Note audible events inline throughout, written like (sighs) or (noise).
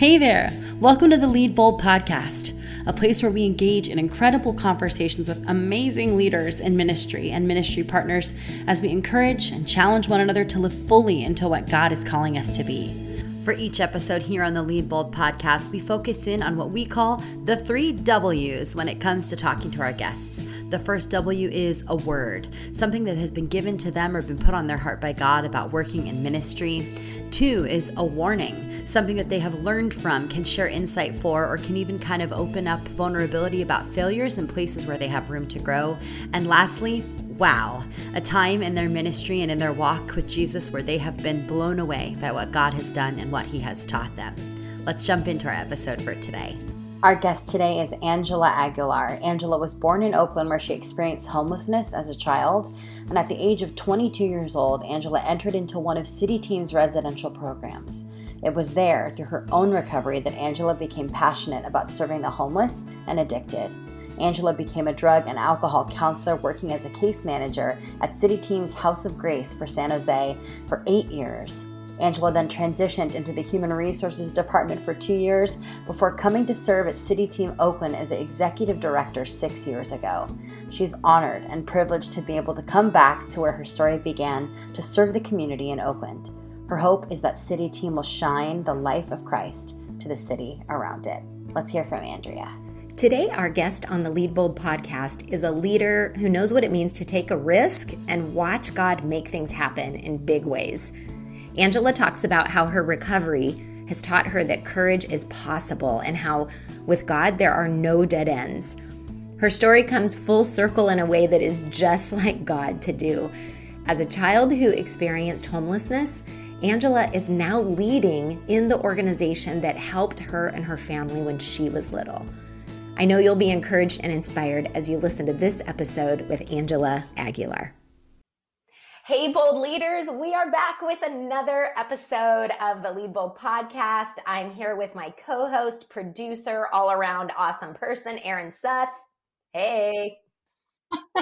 Hey there! Welcome to the Lead Bold podcast, a place where we engage in incredible conversations with amazing leaders in ministry and ministry partners as we encourage and challenge one another to live fully into what God is calling us to be. For each episode here on the Lead Bold podcast, we focus in on what we call the three W's when it comes to talking to our guests. The first W is a word, something that has been given to them or been put on their heart by God about working in ministry. Two is a warning, something that they have learned from, can share insight for, or can even kind of open up vulnerability about failures and places where they have room to grow. And lastly, wow, a time in their ministry and in their walk with Jesus where they have been blown away by what God has done and what He has taught them. Let's jump into our episode for today. Our guest today is Angela Aguilar. Angela was born in Oakland where she experienced homelessness as a child. And at the age of 22 years old, Angela entered into one of City Team's residential programs. It was there, through her own recovery, that Angela became passionate about serving the homeless and addicted. Angela became a drug and alcohol counselor working as a case manager at City Team's House of Grace for San Jose for eight years. Angela then transitioned into the Human Resources Department for two years before coming to serve at City Team Oakland as the Executive Director six years ago. She's honored and privileged to be able to come back to where her story began to serve the community in Oakland. Her hope is that City Team will shine the life of Christ to the city around it. Let's hear from Andrea. Today, our guest on the Lead Bold podcast is a leader who knows what it means to take a risk and watch God make things happen in big ways. Angela talks about how her recovery has taught her that courage is possible and how, with God, there are no dead ends. Her story comes full circle in a way that is just (laughs) like God to do. As a child who experienced homelessness, Angela is now leading in the organization that helped her and her family when she was little. I know you'll be encouraged and inspired as you listen to this episode with Angela Aguilar. Hey, bold leaders, we are back with another episode of the Lead Bold podcast. I'm here with my co host, producer, all around awesome person, Aaron Seth. Hey. (laughs)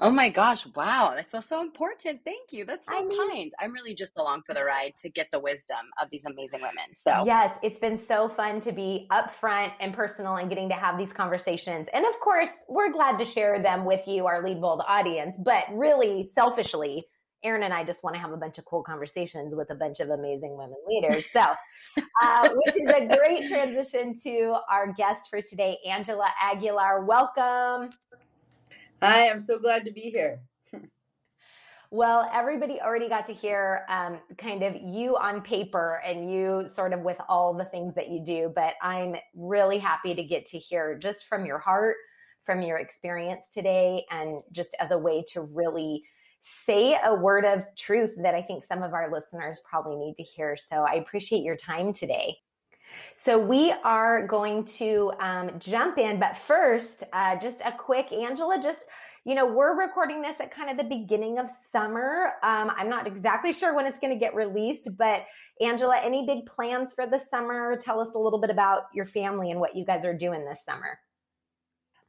oh my gosh, wow. I feel so important. Thank you. That's so I mean, kind. I'm really just along for the (laughs) ride to get the wisdom of these amazing women. So, yes, it's been so fun to be upfront and personal and getting to have these conversations. And of course, we're glad to share them with you, our Lead Bold audience, but really selfishly, Aaron and I just want to have a bunch of cool conversations with a bunch of amazing women leaders. So, (laughs) uh, which is a great transition to our guest for today, Angela Aguilar. Welcome. Hi, I'm so glad to be here. well, everybody already got to hear um, kind of you on paper and you sort of with all the things that you do, but I'm really happy to get to hear just from your heart, from your experience today, and just as a way to really say a word of truth that I think some of our listeners probably need to hear. So I appreciate your time today. So we are going to um, jump in, but first, uh, just a quick, Angela, just you know, we're recording this at kind of the beginning of summer. Um, I'm not exactly sure when it's going to get released, but Angela, any big plans for the summer? Tell us a little bit about your family and what you guys are doing this summer.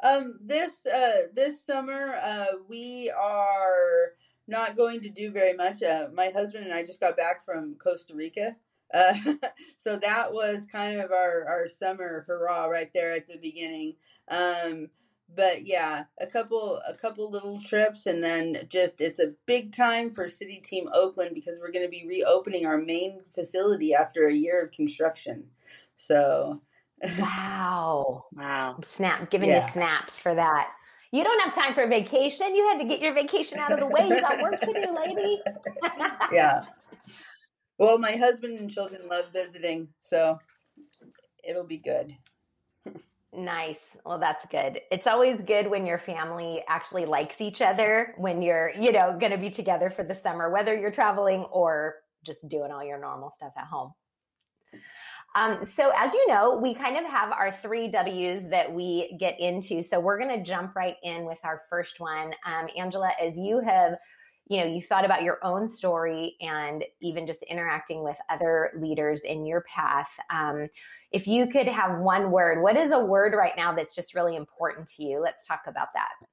Um, this uh, this summer, uh, we are not going to do very much. Uh, my husband and I just got back from Costa Rica. Uh, (laughs) so that was kind of our, our summer hurrah right there at the beginning. Um, but yeah, a couple a couple little trips and then just it's a big time for City Team Oakland because we're going to be reopening our main facility after a year of construction. So (laughs) wow. wow. Snap giving yeah. you snaps for that. You don't have time for a vacation. You had to get your vacation out of the way. You got work to do, lady. (laughs) yeah. Well, my husband and children love visiting, so it'll be good. Nice. Well, that's good. It's always good when your family actually likes each other when you're, you know, going to be together for the summer, whether you're traveling or just doing all your normal stuff at home. Um, so, as you know, we kind of have our three W's that we get into. So, we're going to jump right in with our first one. Um, Angela, as you have, you know, you thought about your own story and even just interacting with other leaders in your path. Um, if you could have one word, what is a word right now that's just really important to you? Let's talk about that.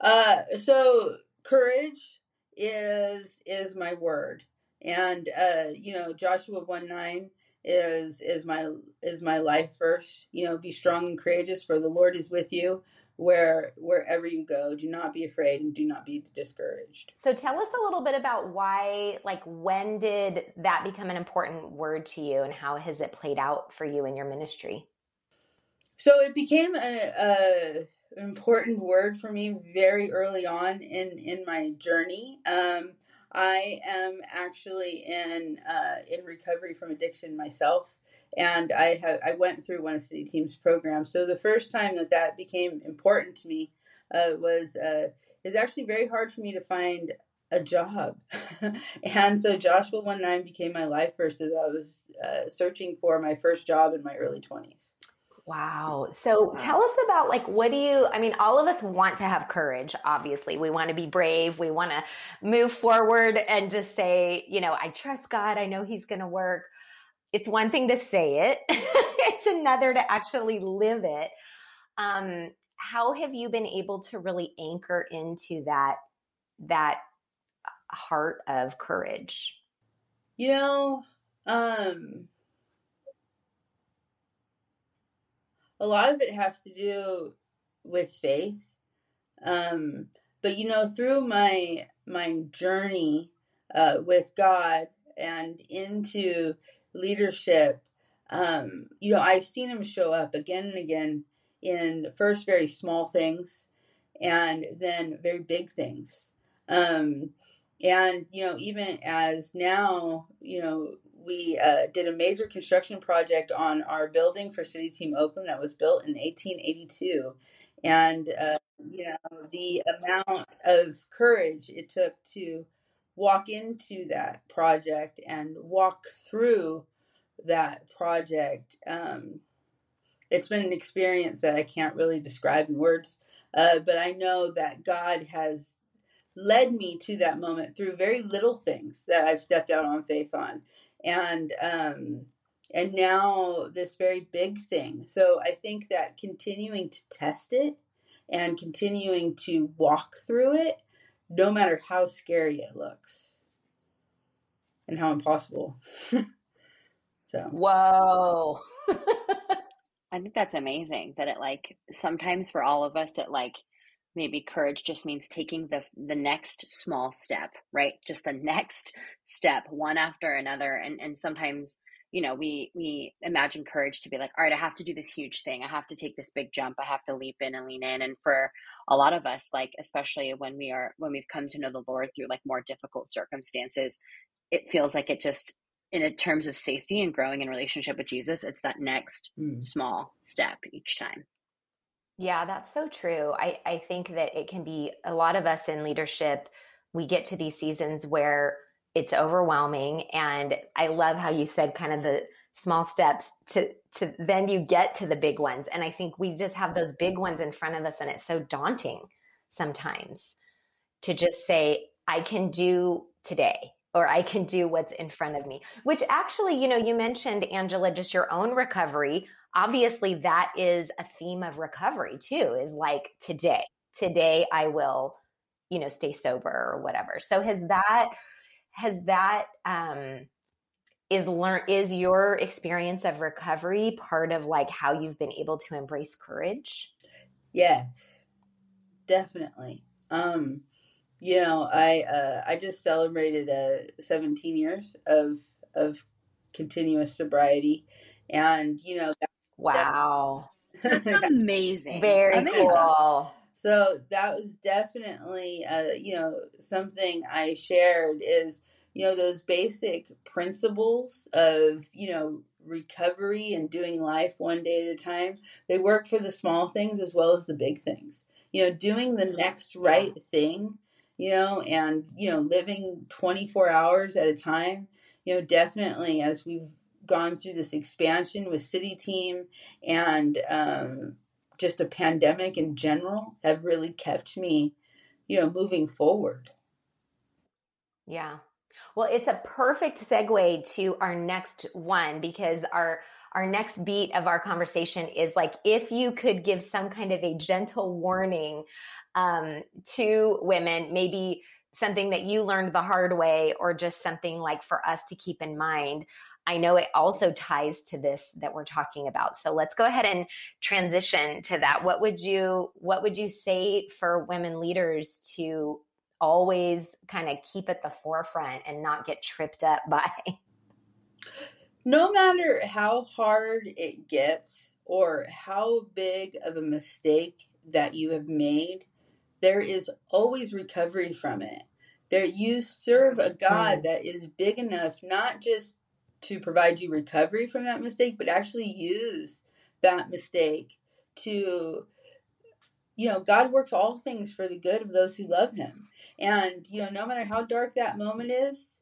Uh, so, courage is is my word, and uh, you know, Joshua one nine is is my is my life verse. You know, be strong and courageous, for the Lord is with you where wherever you go. Do not be afraid and do not be discouraged. So tell us a little bit about why, like, when did that become an important word to you, and how has it played out for you in your ministry? So it became a, a important word for me very early on in in my journey. Um, I am actually in uh, in recovery from addiction myself, and I have I went through one of City Team's programs. So the first time that that became important to me uh, was uh, is actually very hard for me to find a job, (laughs) and so Joshua one nine became my life verse as I was uh, searching for my first job in my early twenties. Wow. So tell us about like what do you I mean all of us want to have courage obviously. We want to be brave, we want to move forward and just say, you know, I trust God, I know he's going to work. It's one thing to say it. (laughs) it's another to actually live it. Um how have you been able to really anchor into that that heart of courage? You know, um a lot of it has to do with faith. Um, but you know, through my my journey uh, with God and into leadership, um, you know, I've seen Him show up again and again in first very small things, and then very big things. Um, and you know, even as now, you know, we uh, did a major construction project on our building for City Team Oakland that was built in 1882. And, uh, you know, the amount of courage it took to walk into that project and walk through that project. Um, it's been an experience that I can't really describe in words, uh, but I know that God has led me to that moment through very little things that I've stepped out on faith on and um and now this very big thing. So i think that continuing to test it and continuing to walk through it no matter how scary it looks and how impossible. (laughs) So. Whoa. (laughs) I think that's amazing that it like sometimes for all of us it like maybe courage just means taking the the next small step right? Just the (laughs) next step one after another. And and sometimes you know we we imagine courage to be like all right i have to do this huge thing. I have to take this big jump. I have to leap in and lean in. And for a lot of us like especially when we are when we've come to know the lord through like more difficult circumstances it feels like it just in terms of safety and growing in relationship with jesus it's that next mm. small step each time yeah, that's so true. I, I think that it can be a lot of us in leadership, we get to these seasons where it's overwhelming. And I love how you said kind of the small steps to to then you get to the big ones. And I think we just have those big ones in front of us and it's so daunting sometimes to just say, I can do today or I can do what's in front of me. Which actually, you know, you mentioned, Angela, just your own recovery obviously that is a theme of recovery too is like today today i will you know stay sober or whatever. So has that has that um is learn is your experience of recovery part of like how you've been able to embrace courage? Yes. Definitely. Um you know i uh i just celebrated uh 17 years of of continuous sobriety. And you know Wow. (laughs) That's (laughs) amazing. Very amazing. cool. So that was definitely, uh, you know, something I shared is, you know, those basic principles of, you know, recovery and doing life one day at a time. They work for the small things as well as the big things. You know, doing the next right thing, you know, and, you know, living 24 hours at a time, you know, definitely as we've gone through this expansion with City Team and um, just a pandemic in general have really kept me, you know, moving forward. Yeah. Well, it's a perfect segue to our next one because our our next beat of our conversation is like if you could give some kind of a gentle warning um, to women, maybe something that you learned the hard way or just something like for us to keep in mind I know it also ties to this that we're talking about. So let's go ahead and transition to that. What would you what would you say for women leaders to always kind of keep at the forefront and not get tripped up by? No matter how hard it gets or how big of a mistake that you have made, there is always recovery from it. There you serve a God that is big enough not just to provide you recovery from that mistake, but actually use that mistake to you know, God works all things for the good of those who love him. And, you know, no matter how dark that moment is,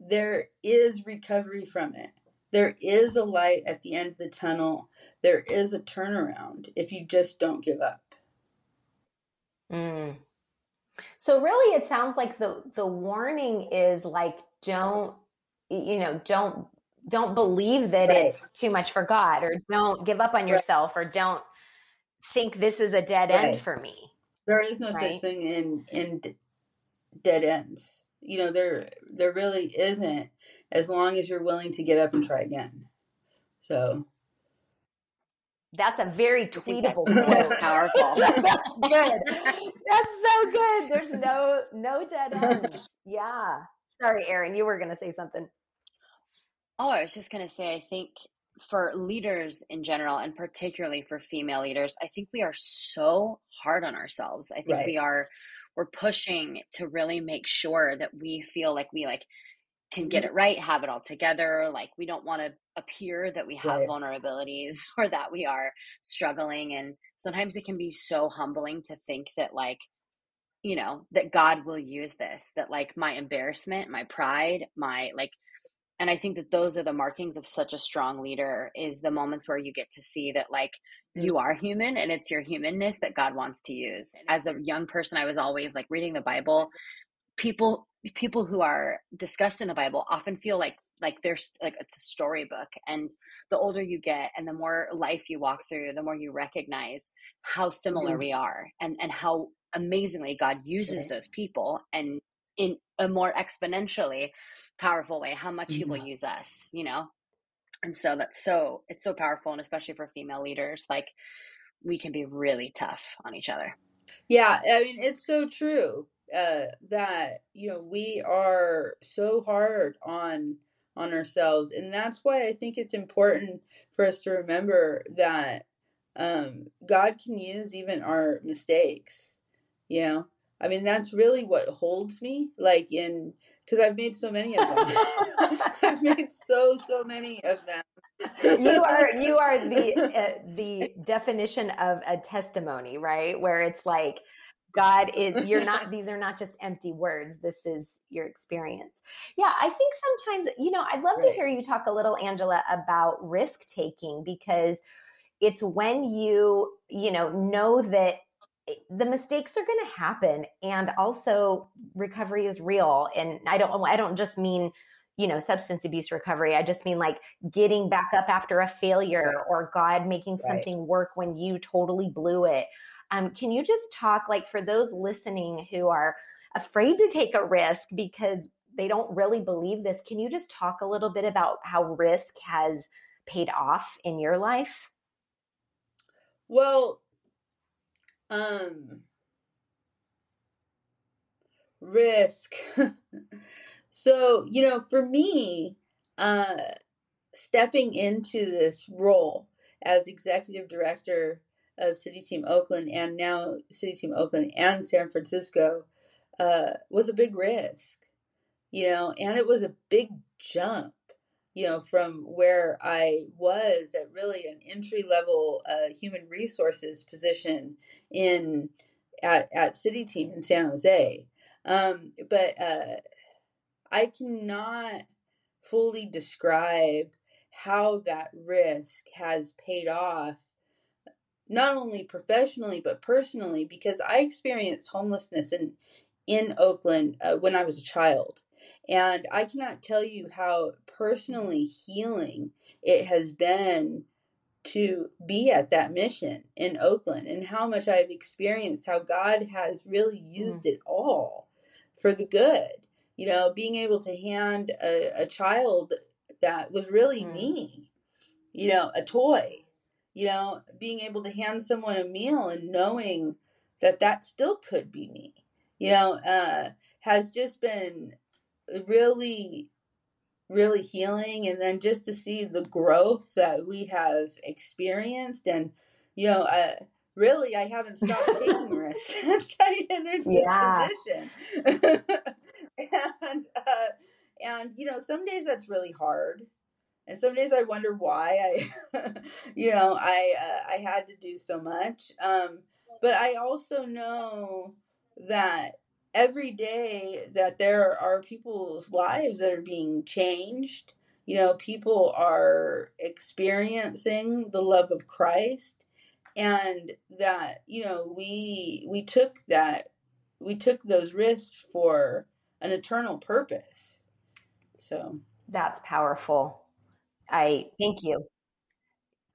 there is recovery from it. There is a light at the end of the tunnel. There is a turnaround if you just don't give up. Mm. So really it sounds like the the warning is like don't you know, don't don't believe that right. it's too much for God or don't give up on right. yourself or don't think this is a dead right. end for me. There is no such thing in in dead ends. You know, there there really isn't as long as you're willing to get up and try again. So that's a very tweetable (laughs) quote. Powerful. That's good. That's so good. There's no no dead (laughs) ends. Yeah. Sorry, Erin, you were gonna say something. Oh, I was just gonna say I think for leaders in general and particularly for female leaders, I think we are so hard on ourselves. I think right. we are we're pushing to really make sure that we feel like we like can get mm-hmm. it right, have it all together. Like we don't want to appear that we have right. vulnerabilities (laughs) or that we are struggling. And sometimes it can be so humbling to think that like, you know, that God will use this, that like my embarrassment, my pride, my like, and I think that those are the markings of such a strong leader is the moments where you get to see that like mm. you are human and it's your humanness that God wants to use. As a young person, I was always like reading the Bible. People people who are discussed in the Bible often feel like like there's like it's a storybook and the older you get and the more life you walk through the more you recognize how similar mm-hmm. we are and and how amazingly god uses those people and in a more exponentially powerful way how much he will use us you know? And so that's so it's so powerful and especially for female leaders like we can be really tough on each other. Yeah i mean it's so true uh, that you know we are so hard on on ourselves and that's why i think it's important for us to remember that um, god can use even our mistakes you know i mean that's really what holds me like in because i've made so many of them (laughs) (laughs) i've made so so many of them you are (laughs) you are the uh, the definition of a testimony right where it's like God is, you're not, these are not just empty words. This is your experience. Yeah, I think sometimes, you know, I'd love right. to hear you talk a little, Angela, about risk taking because it's when you, you know, know that the mistakes are going to happen and also recovery is real and i don't i don't just mean you know substance abuse recovery i just mean like getting back up after a failure or god making something work when you totally blew it um, can you just talk, like, for those listening who are afraid to take a risk because they don't really believe this, can you just talk a little bit about how risk has paid off in your life? Well, um, risk. (laughs) so, you know, for me, uh, stepping into this role as executive director of City Team Oakland and now City Team Oakland and San Francisco uh, was a big risk, you know, and it was a big jump, you know, from where I was at really an entry level uh, human resources position in at, at City Team in San Jose. Um, but uh, I cannot fully describe how that risk has paid off not only professionally but personally because I experienced homelessness in in Oakland uh, when I was a child. And I cannot tell you how personally healing it has been to be at that mission in Oakland and how much I've experienced how God has really used mm. it all for the good. You know, being able to hand a, a child that was really Mm. me. You know, a toy. You know, being able to hand someone a meal and knowing that that still could be me. You know, uh, has just been really, really healing. And then just to see the growth that we have experienced, and you know, uh, really, I haven't stopped taking (laughs) risks since I entered Yeah. this position. (laughs) and uh, and you know, some days that's really hard, and some days I wonder why I, (laughs) you know, I uh, I had to do so much. Um, but I also know that every day that there are people's lives that are being changed. You know, people are experiencing the love of Christ and that you know we we took that we took those risks for an eternal purpose so That's powerful. I thank you.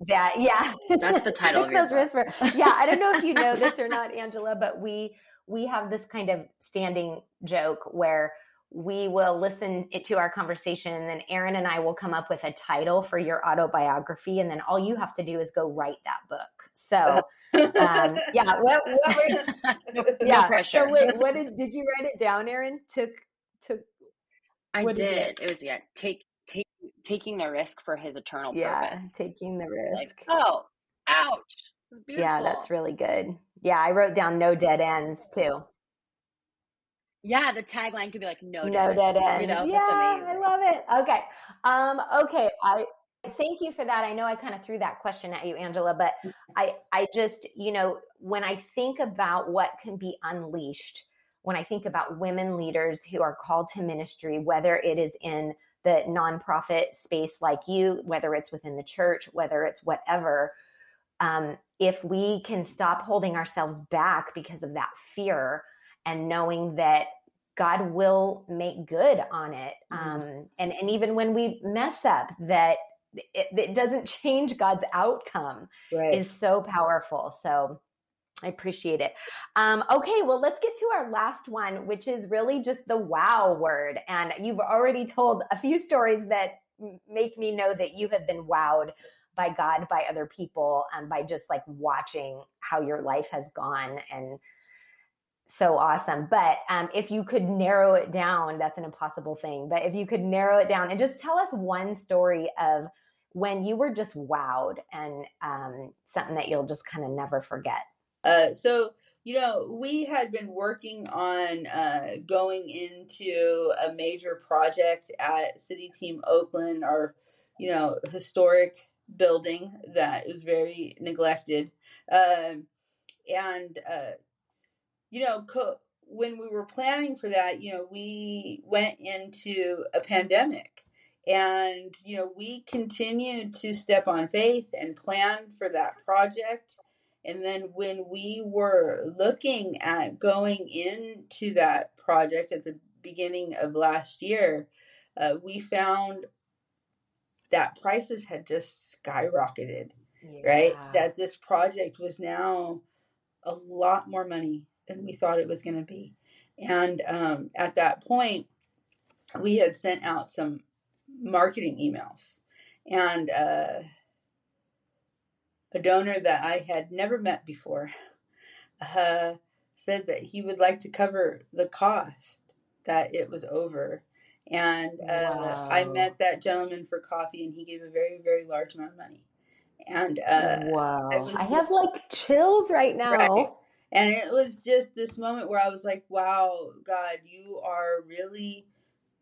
That yeah. That's the (laughs) title of your those risks for- yeah, I don't know if you know (laughs) this or not, Angela, but we we have this kind of standing joke where we will listen it to our conversation and then Aaron and I will come up with a title for your autobiography and then all you have to do is go write that book. So (laughs) um, yeah, what, what were, (laughs) yeah. no pressure. So wait, what did did you write it down, Aaron? Took took I did did. It was yeah, take take taking the risk for his eternal yeah, purpose. taking the risk. Like, oh, ouch. Beautiful. yeah, that's really good. Yeah, I wrote down no dead ends too. Yeah, the tagline could be like no, no dead ends. You know, yeah, I love it. Okay, um, okay. I thank you for that. I know I kind of threw that question at you, Angela, but I, I just, you know, when I think about what can be unleashed, when I think about women leaders who are called to ministry, whether it is in the nonprofit space like you, whether it's within the church, whether it's whatever, um, if we can stop holding ourselves back because of that fear and knowing that God will make good on it. Mhm. Um, and, and even when we mess up, that it, it doesn't (laughs) change God's outcome right is so powerful. So I appreciate it. Um, okay, well, let's get to our last one, which is really just the wow word. And you've already told a few stories that make me know that you have been wowed by God, by other people, and by just like watching how your life has gone and so awesome. But um, if you could narrow it down, that's an impossible thing. But if you could narrow it down and just tell us one story of when you were just wowed and um, something that you'll just kind of never forget. uh, so you know we had been working on uh, going into a major project at city team oakland our you know historic building that was very neglected. Um, and uh, you know co- when we were planning for that you know we went into a pandemic and you know we continued to step on faith and plan for that project. And then when we were looking at going into that project at the beginning of last year uh, we found that prices had just skyrocketed right? That this project was now a lot more money than we thought it was going to be. And um, at that point, we had sent out some marketing emails. And uh, a donor that I had never met before uh, said that he would like to cover the cost that it was over. And uh, I met that gentleman for coffee, and he gave a very, very large amount of money. And uh, wow. I was- I have like chills right now. Right. And it was just this moment where I was like, wow, God, you are really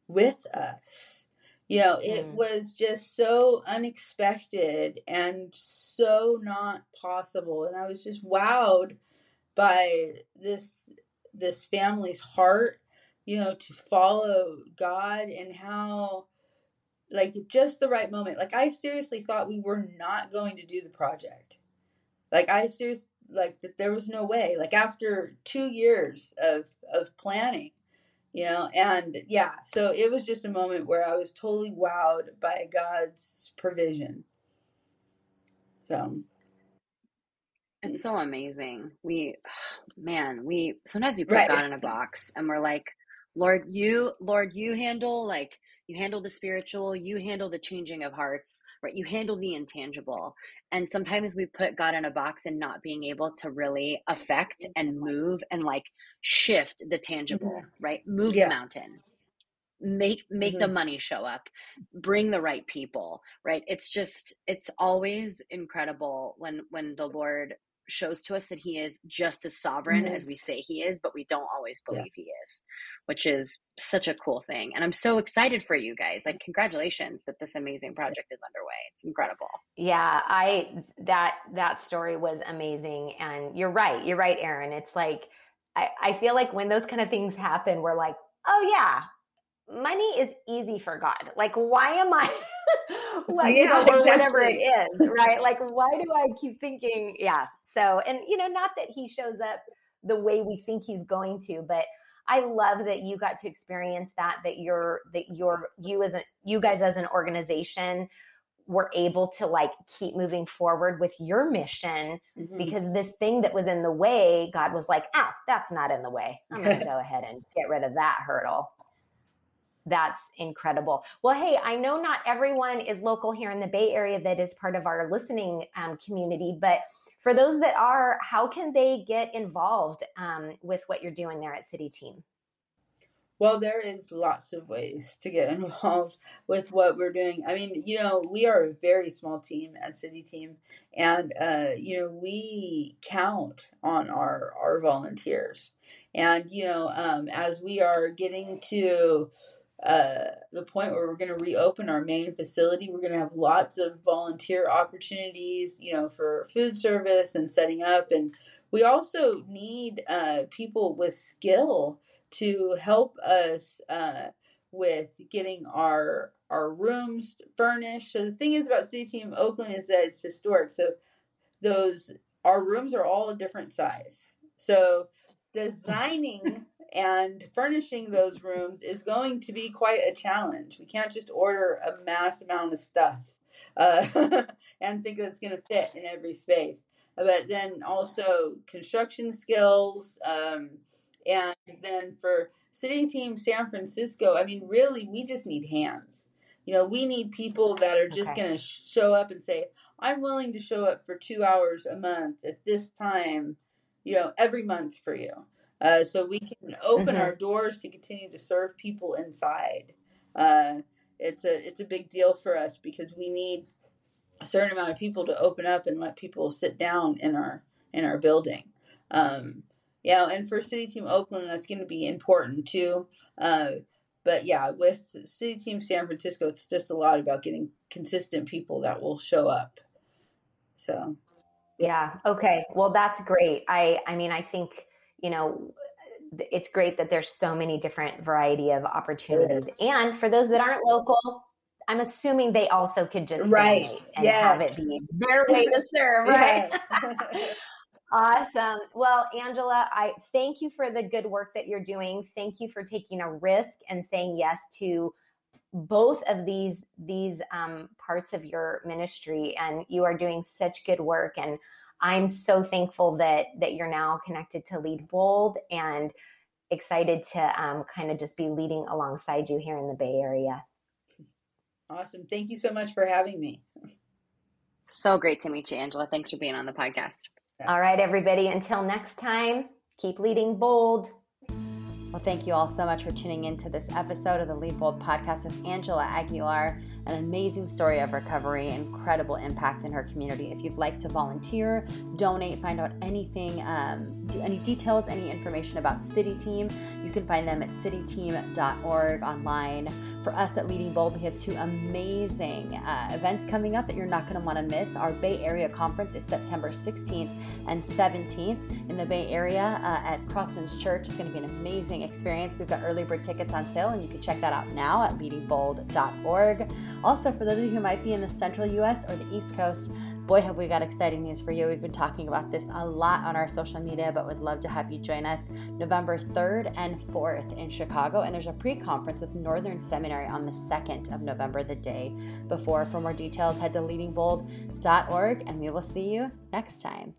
with us. You know, it Mm. was just so unexpected and so not possible. And I was just wowed by this this family's heart, you know, to follow God and how like just the right moment. Like I seriously thought we were not going to do the project. Like I seriously like that there was no way. Like after two years of of planning, you know, and yeah, so it was just a moment where I was totally wowed by God's provision. So It's so amazing. We, (sighs) man, we sometimes we put Right. God in a box and we're like, Lord, you, Lord, you handle like, you handle the spiritual, you handle the changing of hearts, right? You handle the intangible. And sometimes we put God in a box and not being able to really affect and move and like shift the tangible, mm-hmm. right? Move yeah. the mountain make make mm-hmm. the money show up bring the right people right it's just it's always incredible when when the lord shows to us that he is just as sovereign mm-hmm. as we say he is, but we don't always believe yeah. he is, which is such a cool thing. And I'm so excited for you guys. Like congratulations that this amazing project is underway. It's incredible. Yeah, I that that story was amazing. And you're right. You're right, Aaron. It's like I, I feel like when those kind of things happen, we're like, oh yeah, money is easy for God. Like, why am I, (laughs) (laughs) like, yeah, or exactly. whatever it is, right? Like, why do I keep thinking, yeah. So, and, you know, not that he shows up the way we think he's going to, but I love that you got to experience that, that you're, that you're, you as a, you guys as an organization were able to like keep moving forward with your mission mm-hmm. because this thing that was in the way, God was like, ah, that's not in the way. I'm going to go ahead and get rid of that hurdle. That's incredible. Well, hey, I know not everyone is local here in the Bay Area that is part of our listening um, community, but for those that are, how can they get involved um, with what you're doing there at City Team? Well, there is lots of ways to get (laughs) involved with what we're doing. I mean, you know, we are a very small team at City Team, and uh, you know, we count on our our volunteers. And you know, um, as we are getting to uh, the point where we're going to reopen our main facility. We're going to have lots of volunteer opportunities, you know, for food service and setting up. And we also need uh, people with skill to help us uh, with getting our our rooms furnished. So the thing is about City Team Oakland is that it's historic. So those our rooms are all a different size. So (laughs) designing and furnishing those rooms is going to be quite a challenge. We can't just order a mass amount of stuff uh, (laughs) and think that it's going to fit in every space. But then also construction skills, um, and then for City Team San Francisco, I mean, really, we just need hands. You know, we need people that are just okay. going to sh- show up and say, I'm willing to show up for two hours a month at this time, you know, every month for you. Uh, so we can open mm-hmm. our doors to continue to serve people inside. Uh, it's a it's a big deal for us because we need a certain amount of people to open up and let people sit down in our in our building. Um, yeah, and for City Team Oakland, that's going to be important too. Uh, but yeah, with City Team San Francisco, it's just a lot about getting consistent people that will show up. So, yeah, okay, well, that's great. I I mean, I think you know, it's great that there's so many different variety of opportunities. And for those that aren't local, I'm assuming they also could just right and yes. have it be their way to serve, right? (laughs) awesome. Well, Angela, I thank you for the good work that you're doing. Thank you for taking a risk and saying yes to both of these these um, parts of your ministry, and you are doing such good work. And I'm so thankful that that you're now connected to Lead Bold and excited to um, kind of just be leading alongside you here in the Bay Area. Awesome. Thank you so much for having me. So great to meet you, Angela. Thanks for being on the podcast. All right, everybody. Until next time, keep leading bold. Well, thank you all so much for tuning in to this episode of the Lead Bold podcast with Angela Aguilar an amazing story of recovery, incredible impact in her community. If you'd like to volunteer, donate, find out anything, um, any details, any information about City Team, you can find them at cityteam.org online. For us at Leading Bold, we have two amazing uh, events coming up that you're not going to want to miss. Our Bay Area Conference is September 16th and 17th in the Bay Area uh, at Crossman's Church. It's going to be an amazing experience. We've got early bird tickets on sale, and you can check that out now at leadingbold.org. Also, for those of you who might be in the central US or the East Coast, boy, have we got exciting news for you. We've been talking about this a lot on our social media, but would love to have you join us November 3rd and 4th in Chicago. And there's a pre conference with Northern Seminary on the 2nd of November, the day before. For more details, head to leadingbold.org, and we will see you next time.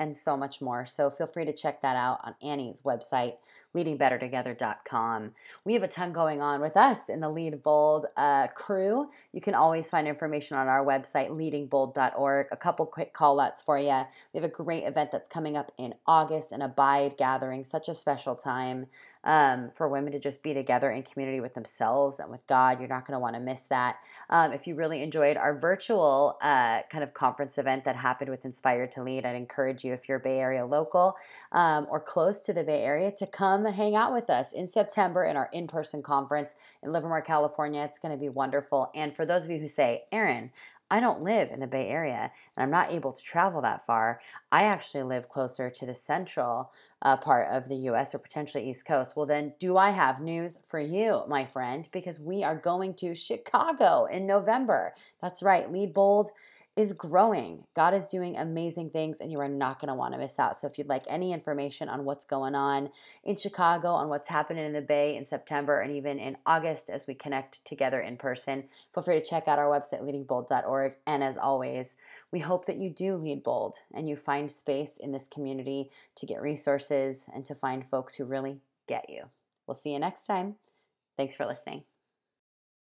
And so much more. So feel free to check that out on Annie's website, leadingbettertogether.com. We have a ton going on with us in the Lead Bold uh, crew. You can always find information on our website, leadingbold.org. A couple quick call outs for you. We have a great event that's coming up in August, an Abide gathering, such a special time um, for women to just be together in community with themselves and with God. You're not going to want to miss that. Um, if you really enjoyed our virtual uh, kind of conference event that happened with Inspired to Lead, I'd encourage you, if you're Bay Area local um, or close to the Bay Area, to come hang out with us in September in our in person conference in Livermore, California. It's going to be wonderful. And for those of you who say, Aaron, I don't live in the Bay Area and I'm not able to travel that far. I actually live closer to the central uh, part of the US or potentially East Coast. Well, then, do I have news for you, my friend? Because we are going to Chicago in November. That's right, Lead Bold is growing. God is doing amazing things, and you are not going to want to miss out. So, if you'd like any information on what's going on in Chicago, on what's happening in the Bay in September, and even in August as we connect together in person, feel free to check out our website, leadingbold.org. And as always, we hope that you do lead bold and you find space in this community to get resources and to find folks who really get you. We'll see you next time. Thanks for listening.